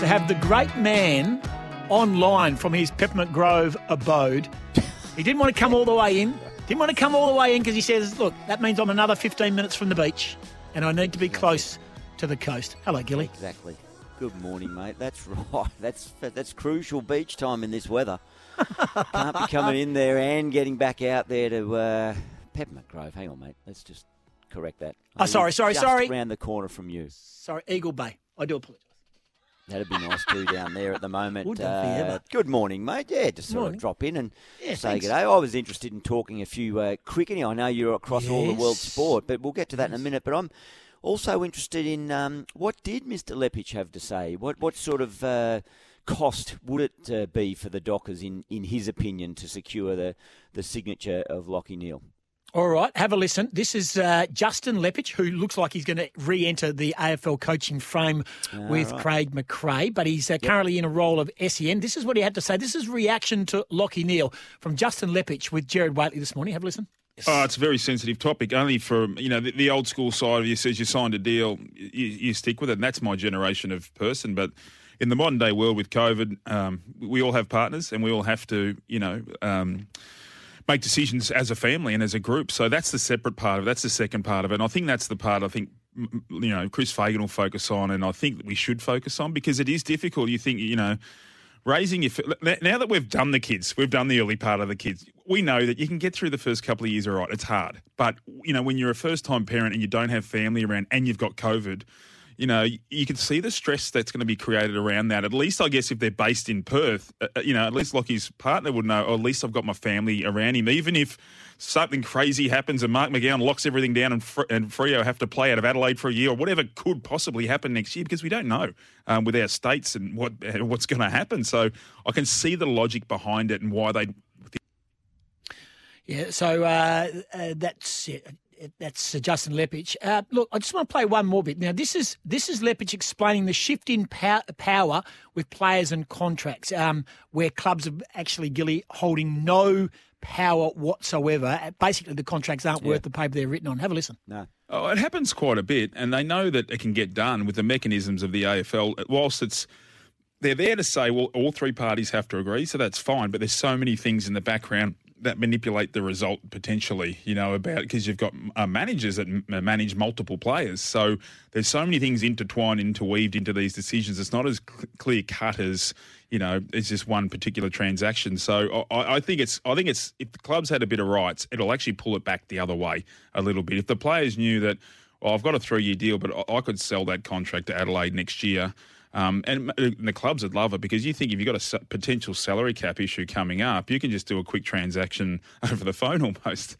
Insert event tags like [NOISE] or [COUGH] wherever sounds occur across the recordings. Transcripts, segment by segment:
to have the great man online from his Peppermint Grove abode. He didn't want to come all the way in. Didn't want to come all the way in because he says, look, that means I'm another 15 minutes from the beach and I need to be close to the coast. Hello, Gilly. Exactly. Good morning, mate. That's [LAUGHS] right. That's that's crucial beach time in this weather. Can't be coming in there and getting back out there to uh, Peppermint Grove. Hang on, mate. Let's just correct that. Oh, sorry, sorry, just sorry. Around the corner from you. Sorry, Eagle Bay. I do apologise. That'd be nice too down there at the moment. Would ever? good morning, mate. Yeah, just sort Morning. of drop in and Yeah, say thanks. good day. I was interested in talking a few uh, cricketing. I know you're across all the world sport, but we'll get to that in a minute. But I'm also interested in um, what did Mr. Leppitsch have to say? What what sort of uh, cost would it uh, be for the Dockers, in, in his opinion, to secure the, the signature of Lachie Neale? All right, have a listen. This is uh, Justin Leppitsch, who looks like he's going to re-enter the AFL coaching frame with right. Craig McRae, but he's uh, currently in a role of SEN. This is what he had to say. This is reaction to Lachie Neale from Justin Leppitsch with Gerard Whateley this morning. Have a listen. Oh, it's a very sensitive topic. Only for you know the, the old school side of you says you signed a deal, you, you stick with it. And that's my generation of person. But in the modern day world with COVID, um, we all have partners, and we all have to you know. Um, Make decisions as a family and as a group. So that's the separate part of it. That's the second part of it. And I think that's the part I think you know Chris Fagan will focus on, and I think we should focus on because it is difficult. You think you know raising your now that we've done the kids, we've done the early part of the kids. We know that you can get through the first couple of years all right. It's hard, but you know when you're a first time parent and you don't have family around and you've got COVID, you know you can see the stress that's going to be created around that. At least I guess if they're based in Perth, uh, you know at least Lachie's partner would know. Or at least I've got my family around him, even if. Something crazy happens and Mark McGowan locks everything down and, Fr- and Freo have to play out of Adelaide for a year or whatever could possibly happen next year because we don't know um, with our states and what [LAUGHS] what's going to happen. So I can see the logic behind it and why they Yeah, so uh, uh, that's it. That's uh, Justin Leppitsch. Uh, look, I just want to play one more bit. Now, this is this is Leppitsch explaining the shift in pow- power with players and contracts, um, where clubs are actually, Gilly, holding no power whatsoever. Uh, Basically, the contracts aren't worth the paper they're written on. Have a listen. No. Oh, it happens quite a bit, and they know that it can get done with the mechanisms of the AFL. Whilst it's they're there to say, well, all three parties have to agree, so that's fine. But there's so many things in the background that manipulate the result potentially. You know about because you've got uh, managers that m- manage multiple players, so there's so many things intertwined, interweaved into these decisions. It's not as cl- clear cut as you know it's just one particular transaction. So I, I think it's I think it's if the clubs had a bit of rights, it'll actually pull it back the other way a little bit. If the players knew that. Well, I've got a three-year deal, but I- I could sell that contract to Adelaide next year. Um, and and the clubs would love it because you think if you've got a potential salary cap issue coming up, you can just do a quick transaction [LAUGHS] over the phone almost.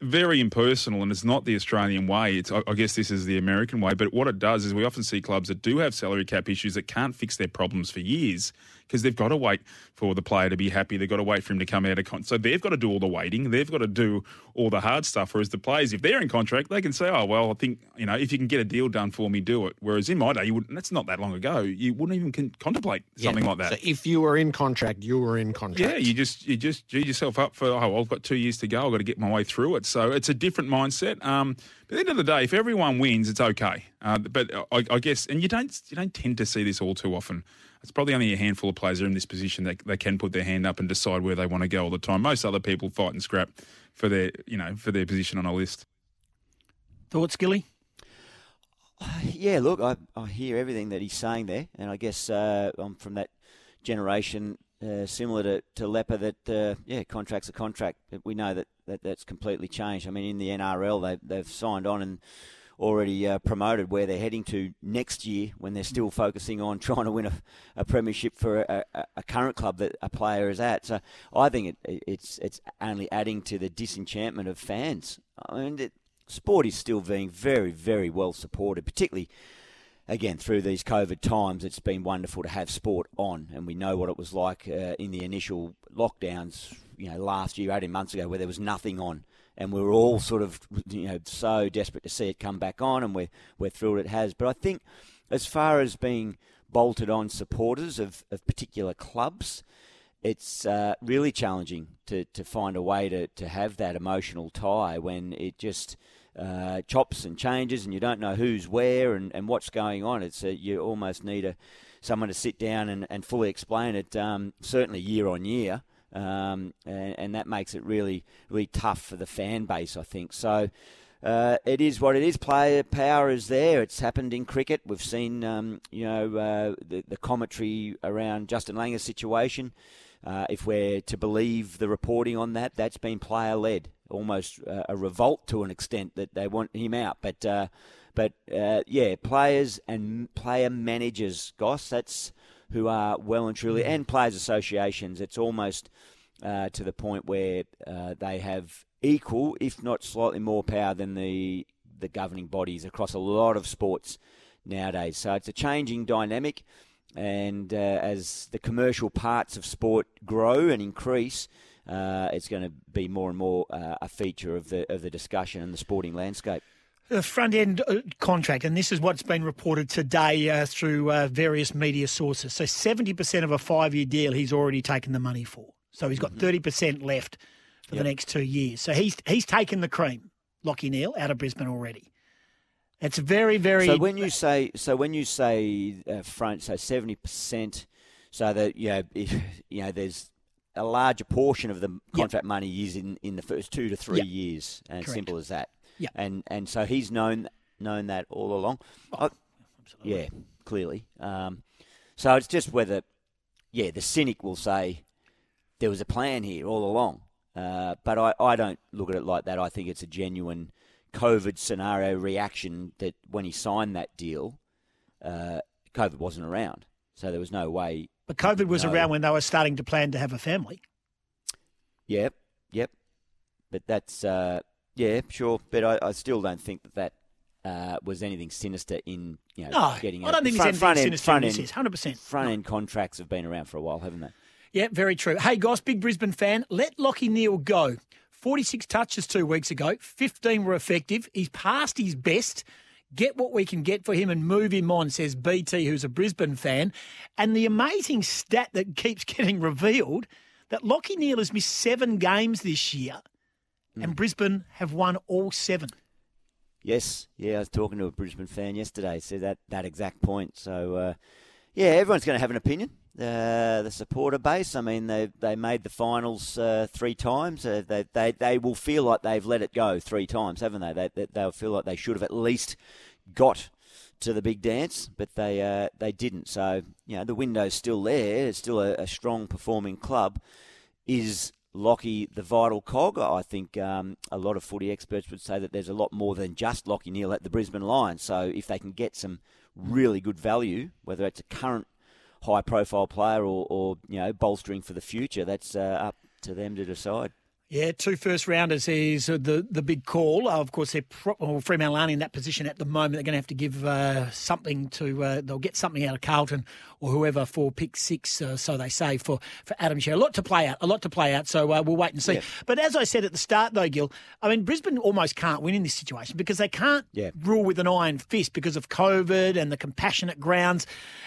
Very impersonal, and it's not the Australian way. It's, I guess this is the American way. But what it does is we often see clubs that do have salary cap issues that can't fix their problems for years because they've got to wait for the player to be happy. They've got to wait for him to come out of contract. So they've got to do all the waiting. They've got to do all the hard stuff. Whereas the players, if they're in contract, they can say, "Oh well, I think you know if you can get a deal done for me, do it." Whereas in my day, you wouldn't. That's not that long ago. You wouldn't even con- contemplate something like that. So if you were in contract, you were in contract. Yeah, you just you just G yourself up for oh well, I've got two years to go. I've got to get my way through it. So it's a different mindset. Um, but at the end of the day, if everyone wins, it's okay. Uh, but I, I guess, and you don't you don't tend to see this all too often. It's probably only a handful of players are in this position that they can put their hand up and decide where they want to go all the time. Most other people fight and scrap for their you know for their position on a list. Thoughts, Gilly? [SIGHS] Yeah, look, I, I hear everything that he's saying there, and I guess uh, I'm from that generation uh, similar to, to Lepper that, uh, yeah, contract's a contract. We know that, that that's completely changed. I mean, in the NRL, they, they've signed on and already uh, promoted where they're heading to next year when they're still focusing on [LAUGHS] trying to win a, a premiership for a, a, current club that a player is at. So I think it, it's, it's only adding to the disenchantment of fans. I mean, it, sport is still being very, very well supported, particularly again, through these COVID times, it's been wonderful to have sport on, and we know what it was like uh, in the initial lockdowns. You know, last year, eighteen months ago, where there was nothing on, and we were all sort of, you know, so desperate to see it come back on, and we're we're thrilled it has. But I think, as far as being bolted on supporters of, of particular clubs, it's uh, really challenging to, to find a way to, to have that emotional tie when it just uh, chops and changes and you don't know who's where and, and what's going on. It's a, you almost need a someone to sit down and, and fully explain it, um, certainly year on year. Um, and, and, that makes it really, really tough for the fan base, I think. So uh, it is what it is. Player power is there. It's happened in cricket. We've seen, um, you know, uh, the, the, commentary around Justin Langer's situation. Uh, if we're to believe the reporting on that, that's been player led, almost uh, a revolt to an extent that they want him out. But, uh, but uh, yeah, players and player managers, Goss, that's who are well and truly, and players' associations. It's almost to the point where they have equal, if not slightly more power than the the governing bodies across a lot of sports nowadays. So it's a changing dynamic, and uh, as the commercial parts of sport grow and increase, uh, it's going to be more and more uh, a feature of the of the discussion and the sporting landscape. The front end uh, contract, and this is what's been reported today uh, through uh, various media sources. So, 70% of a five year deal he's already taken the money for. So, he's got mm-hmm. 30% left for yep. the next two years. So he's he's taken the cream, Lachie Neale, out of Brisbane already. It's very very. So when you say so when you say uh, front, so seventy percent, so that you know if, [LAUGHS] you know there's a larger portion of the contract yep. money is in, in the first two to three yep. years, and Correct. simple as that. Yeah, and and so he's known known that all along. Oh, I, yeah, clearly. Um, so it's just whether, yeah, the cynic will say there was a plan here all along. Uh, but I, I don't look at it like that. I think it's a genuine COVID scenario reaction that when he signed that deal, uh, COVID wasn't around. So there was no way. But COVID was no. around when they were starting to plan to have a family. Yep, yep. But that's, uh, yeah, sure. But I, I, still don't think that that uh, was anything sinister in you know no, getting. I don't think front, there's anything front sinister end, front end, end, 100%. Front end contracts have been around for a while, haven't they? Yeah, very true. Hey, Goss, big Brisbane fan. Let Lachie Neale go. 46 touches two weeks ago, 15 were effective. He's past his best. Get what we can get for him and move him on, says BT, who's a Brisbane fan. And the amazing stat that keeps [LAUGHS] getting revealed that Lachie Neale has missed seven games this year, mm. and Brisbane have won all seven. Yes, yeah, I was talking to a Brisbane fan yesterday, said that, that exact point. So, uh, yeah, everyone's going to have an opinion. Uh, the supporter base. I mean, they they made the finals uh, three times. Uh, they, they they will feel like they've let it go three times, haven't they? They they they'll feel like they should have at least got to the big dance, but they uh, they didn't. So you know the window's still there. It's still a, a strong performing club. Is Lachie the vital cog? I think um, a lot of footy experts would say that there's a lot more than just Lachie Neale at the Brisbane Lions. So if they can get some really good value, whether it's a current high profile player or, or you know bolstering for the future. That's uh, up to them to decide. Yeah, two first rounders is the the big call. Uh, of course, they're pro- well, Fremantle aren't in that position at the moment. They're going to have to give uh, something to. Uh, they'll get something out of Carlton or whoever for pick six, uh, so they say for for Adam Cerra. A lot to play out. A lot to play out. So uh, we'll wait and see. Yeah. But as I said at the start, though, Gil, I mean Brisbane almost can't win in this situation because they can't yeah. rule with an iron fist because of COVID and the compassionate grounds,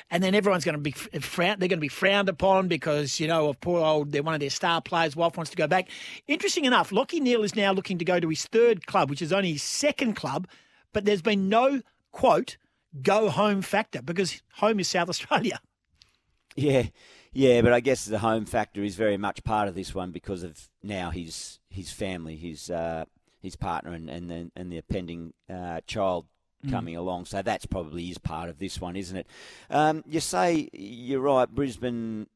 and then everyone's going to be frowned. They're going to be frowned upon because you know of poor old. They're one of their star players. Wife wants to go back. Interesting enough, Lachie Neale is now looking to go to his third club, which is only his second club, but there's been no, quote, go home factor because home is South Australia. [LAUGHS] Yeah, yeah, but I guess the home factor is very much part of this one because of now his his family, his uh, his partner, and and the, and the pending uh, child mm. coming mm. along. So that's probably is part of this one, isn't it? Um, you say you're right. Brisbane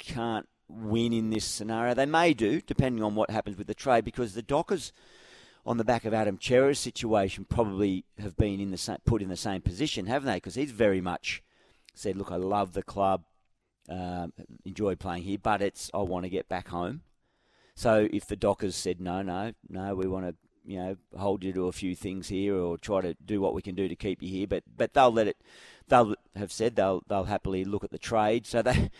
can't win in this scenario. They may do, depending on what happens with the trade, because the Dockers, on the back of Adam Cerra's situation, probably have been in the same, put in the same position, haven't they? Because he's very much said, "Look, I love the club, um, enjoyed playing here, but it's I want to get back home." So if the Dockers said, "No, no, no, we want to you know, hold you to a few things here or try to do what we can do to keep you here. But but they'll let it. They'll have said they'll they'll happily look at the trade. So they.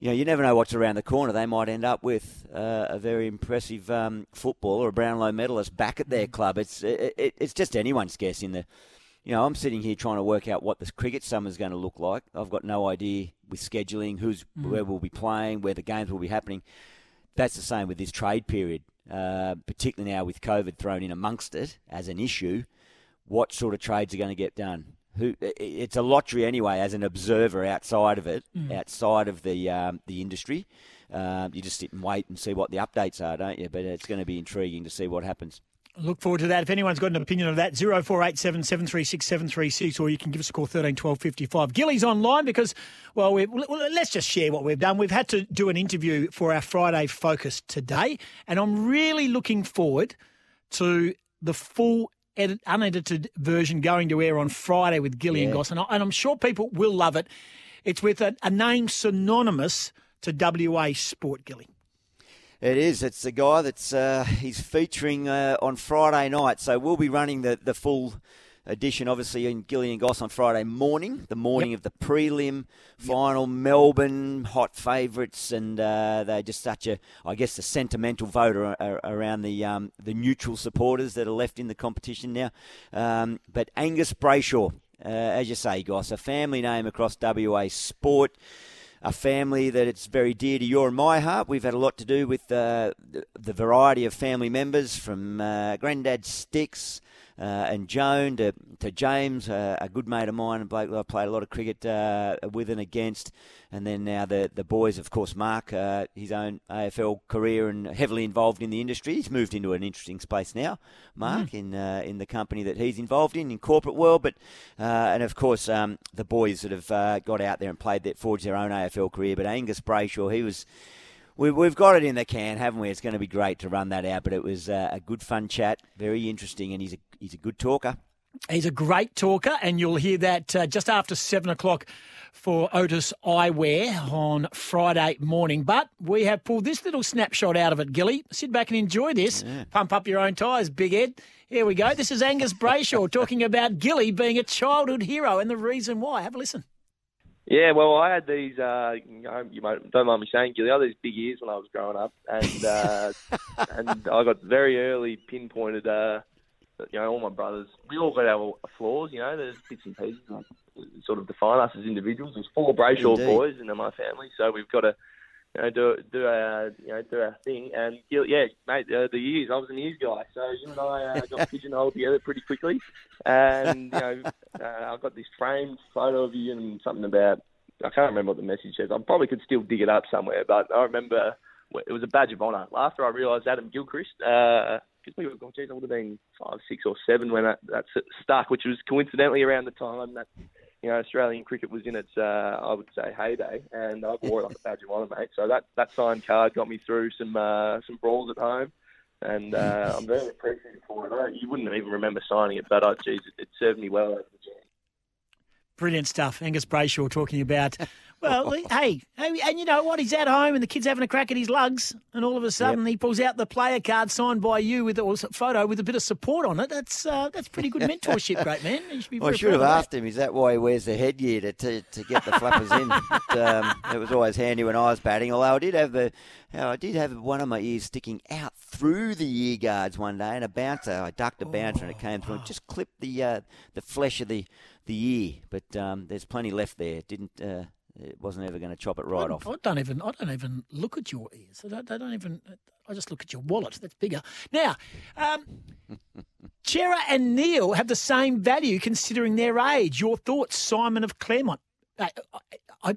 You know, you never know what's around the corner. They might end up with uh, a very impressive um, footballer, a Brownlow medalist, back at their club. It's it, it, it's just anyone's guess in the you know, I'm sitting here trying to work out what the cricket summer is going to look like. I've got no idea with scheduling, who's mm. where we'll be playing, where the games will be happening. That's the same with this trade period, uh, particularly now with COVID thrown in amongst it as an issue. What sort of trades are going to get done? Who? It's a lottery anyway. As an observer outside of it, mm. outside of the um, the industry, uh, you just sit and wait and see what the updates are, don't you? But it's going to be intriguing to see what happens. Look forward to that. If anyone's got an opinion of that, 0487 736 736, or you can give us a call 13 12 55. Gilly's online because, well, well, let's just share what we've done. We've had to do an interview for our Friday focus today, and I'm really looking forward to the full edit, unedited version going to air on Friday with Gillian yeah. and Goss, and, I, am sure people will love it. It's with a, a name synonymous to WA Sport, Gilly. It is. It's the guy that's uh, he's featuring uh, on Friday night. So we'll be running the, the full edition, obviously, in Gilly and Goss on Friday morning, the morning yep. of the prelim final. Yep. Melbourne, hot favourites, and uh, they're just such a, I guess, a sentimental vote around the um, the neutral supporters that are left in the competition now. Um, but Angus Brayshaw, uh, as you say, Goss, a family name across WA sport a family that it's very dear to your and my heart. We've had a lot to do with uh, the, the, variety of family members from uh, Granddad Sticks uh, and Joan to, to James, uh, a good mate of mine, and Blake I played a lot of cricket uh, with and against. And then now the, the boys, of course, Mark, uh, his own AFL career and heavily involved in the industry. He's moved into an interesting space now, Mark, mm. in uh, in the company that he's involved in, in corporate world. But uh, And of course, um, the boys that have got out there and played that, forged their own AFL career. But Angus Brayshaw, he was we, we've got it in the can, haven't we? It's going to be great to run that out. But it was uh, a good, fun chat, very interesting, and he's a he's a good talker. He's a great talker, and you'll hear that uh, just after seven o'clock for Otis Eyewear on Friday morning. But we have pulled this little snapshot out of it, Gilly. Sit back and enjoy this. Yeah. Pump up your own tyres, Big Ed. Here we go. This is Angus Brayshaw [LAUGHS] talking about Gilly being a childhood hero and the reason why. Have a listen. Yeah, well, I had these. Uh, you, know, you might, don't mind me saying, Gilly, I had these big ears when I was growing up, and uh, [LAUGHS] and I got very early pinpointed. Uh, you know, all my brothers, we all got our flaws. You know, there's bits and pieces that sort of define us as individuals. There's four Brayshaw boys in my family, so we've got to you know, do do our you know do our thing. And yeah, mate, uh, the years I was an years guy, so you and I uh, got [LAUGHS] pigeonholed together pretty quickly. And you know, uh, I've got this framed photo of you and something about I can't remember what the message says. I probably could still dig it up somewhere, but I remember it was a badge of honour. After I realised Adam Gilchrist, because we were, geez, I would have been five, six, or seven when that, that stuck, which was coincidentally around the time that you know, Australian cricket was in its, uh, I would say, heyday, and I wore it like a badge of honour, mate. So that, that signed card got me through some uh, some brawls at home, and uh, I'm very appreciative for it. you wouldn't even remember signing it, but oh, geez, it, it served me well. Brilliant stuff. Angus Brayshaw talking about well, [LAUGHS] hey, hey, and you know what? He's at home and the kid's having a crack at his lugs, and all of a sudden yep. he pulls out the player card signed by you with a photo with a bit of support on it. That's uh, that's pretty good [LAUGHS] mentorship, great man. Should well, I should have asked him. Is that why he wears the headgear to to, to get the flappers in? [LAUGHS] But, um, it was always handy when I was batting. Although I did have the, I did have one of my ears sticking out through the ear guards one day, and a bouncer. I ducked a bouncer, and it came through and just clipped the uh, the flesh of the the ear. But um, there's plenty left there. Didn't. Uh, it wasn't ever going to chop it right I, off. I don't even I don't even look at your ears. I don't, I don't even. I just look at your wallet. That's bigger. Now, um, [LAUGHS] Cerra and Neale have the same value considering their age. Your thoughts, Simon of Claremont? I, I,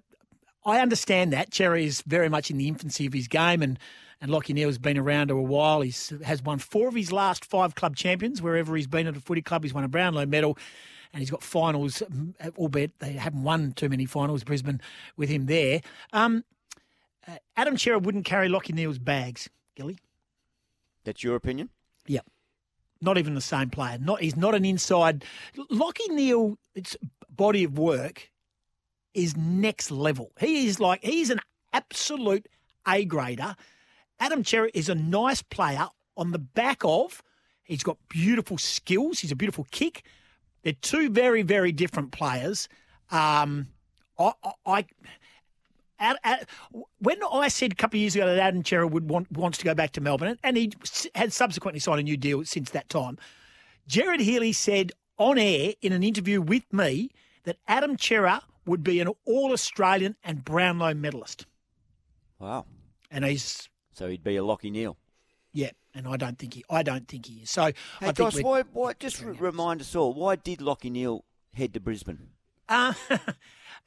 I understand that Cerra is very much in the infancy of his game, and and Lachie Neale's been around for a while. He's has won four of his last five club champions wherever he's been at a footy club. He's won a Brownlow medal and he's got finals, albeit they haven't won too many finals, Brisbane, with him there. Um, uh, Adam Cerra wouldn't carry Lachie Neale's bags, Gilly. That's your opinion? Yep. Not even the same player. Not He's not an inside. Lachie Neale, its body of work is next level. He is like, he's an absolute A grader. Adam Cerra is a nice player on the back of He's got beautiful skills. He's a beautiful kick. They're two very, very different players. Um, I, I, at, at, when I said a couple of years ago that Adam Cerra would want wants to go back to Melbourne, and he had subsequently signed a new deal since that time, Gerard Healy said on air in an interview with me that Adam Cerra would be an All Australian and Brownlow medalist, Wow. and he's So he'd be a Lachie Neale. yeah, and I don't think he I don't think he is. So I Hey, think Goss, why, why, just re- remind us all, why did Lachie Neale head to Brisbane? Uh,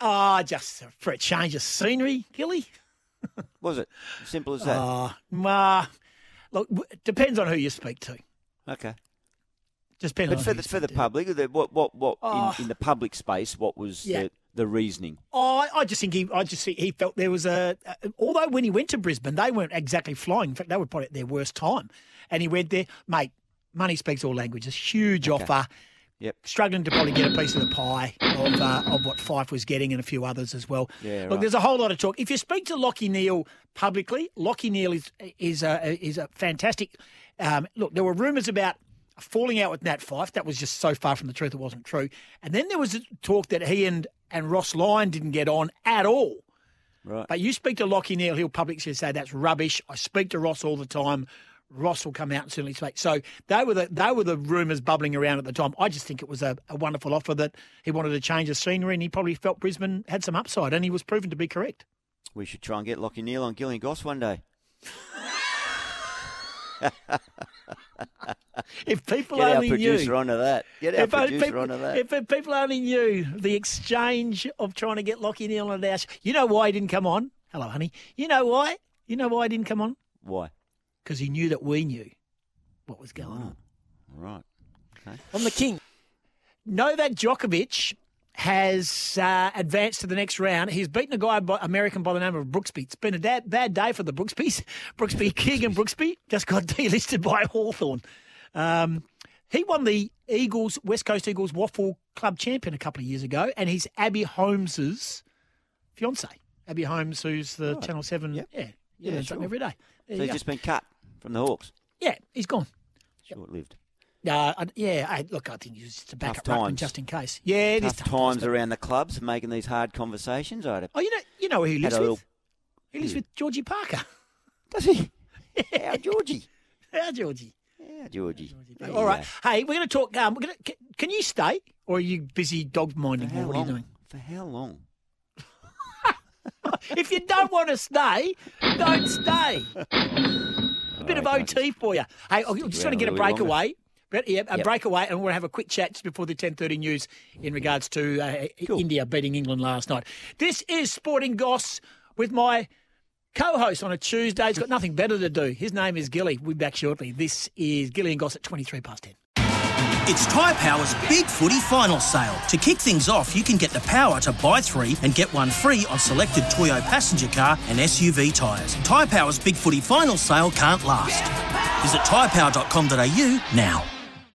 oh, [LAUGHS] just for a change of scenery, Gilly. Was it? Simple as that. Uh, ma, look, w- depends on who you speak to. okay. Just depends But on for the, for the public, the- what, what, what Oh. in, in the public space, what was Yeah. the, the reasoning? Oh, I just think he, I just think he felt there was a. Although when he went to Brisbane, they weren't exactly flying. In fact, they were probably at their worst time. And he went there, mate. Money speaks all languages. Huge offer. Yep. Struggling to probably get a piece of the pie of uh, of what Fyfe was getting and a few others as well. Yeah, Look, right. there's a whole lot of talk. If you speak to Lachie Neale publicly, Lachie Neale is is a, is a fantastic. Um, look, there were rumours about falling out with Nat Fyfe. That was just so far from the truth; it wasn't true. And then there was talk that he and and Ross Lyon didn't get on at all. Right. But you speak to Lachie Neale, he'll publicly say that's rubbish. I speak to Ross all the time. Ross will come out and certainly speak. So they were the they were the rumours bubbling around at the time. I just think it was a, a wonderful offer that he wanted to change the scenery, and he probably felt Brisbane had some upside, and he was proven to be correct. We should try and get Lachie Neale on Gilly and Goss one day. [LAUGHS] [LAUGHS] If people Get our only producer knew, onto that. Get our if, producer people, onto that. if people only knew the exchange of trying to get Lachie Neale on our, you know why he didn't come on? Hello, honey. You know why? You know why he didn't come on? Why? Because he knew that we knew what was going on. Right. On the king. Novak Djokovic has uh, advanced to the next round. He's beaten a guy, by, American by the name of Brooksby. It's been a da- bad day for the Brooksbys. [LAUGHS] Brooksby, Keegan Brooksby, just got [LAUGHS] delisted by Hawthorn. Um, he won the Eagles, West Coast Eagles WAFL Club champion a couple of years ago, and he's Abby Holmes's fiance. Abby Holmes, who's the Channel 7. Yep. Yeah, yeah, Yeah, sure. every day. There So he's go. just been cut from the Hawks. Yeah, he's gone. Short lived. Uh, I- yeah, I, look, I think just a backup Tough ruckman times. just in case. Yeah, it is Tough times but- around the clubs making these hard conversations. Have, Oh, you know, you know who he lives with? little- He lives with Georgie Parker. [LAUGHS] does he? [LAUGHS] How Georgie? [LAUGHS] How Georgie? How Georgie? There you right. Hey, we're going to talk. Um, we're going to. Can you stay, or are you busy dog minding? For Or how what are you long? doing? For how long? if you don't want to stay, don't stay. A bit of OT for you. Hey, I just want to get a around a little breakaway. But yeah, a Yep. breakaway, and we'll have a quick chat just before the ten thirty news in regards to uh, Cool. India beating England last night. This is Sporting Goss with my co-host on a Tuesday. He's got nothing better to do. His name is Gilly. We'll be back shortly. This is Gilly and Goss at twenty three past ten. It's Tyre Power's Big Footy Final Sale. To kick things off, you can get the power to buy three and get one free on selected Toyo passenger car and SUV tyres. Tyre Power's Big Footy Final Sale can't last. Visit tyrepower.com.au now.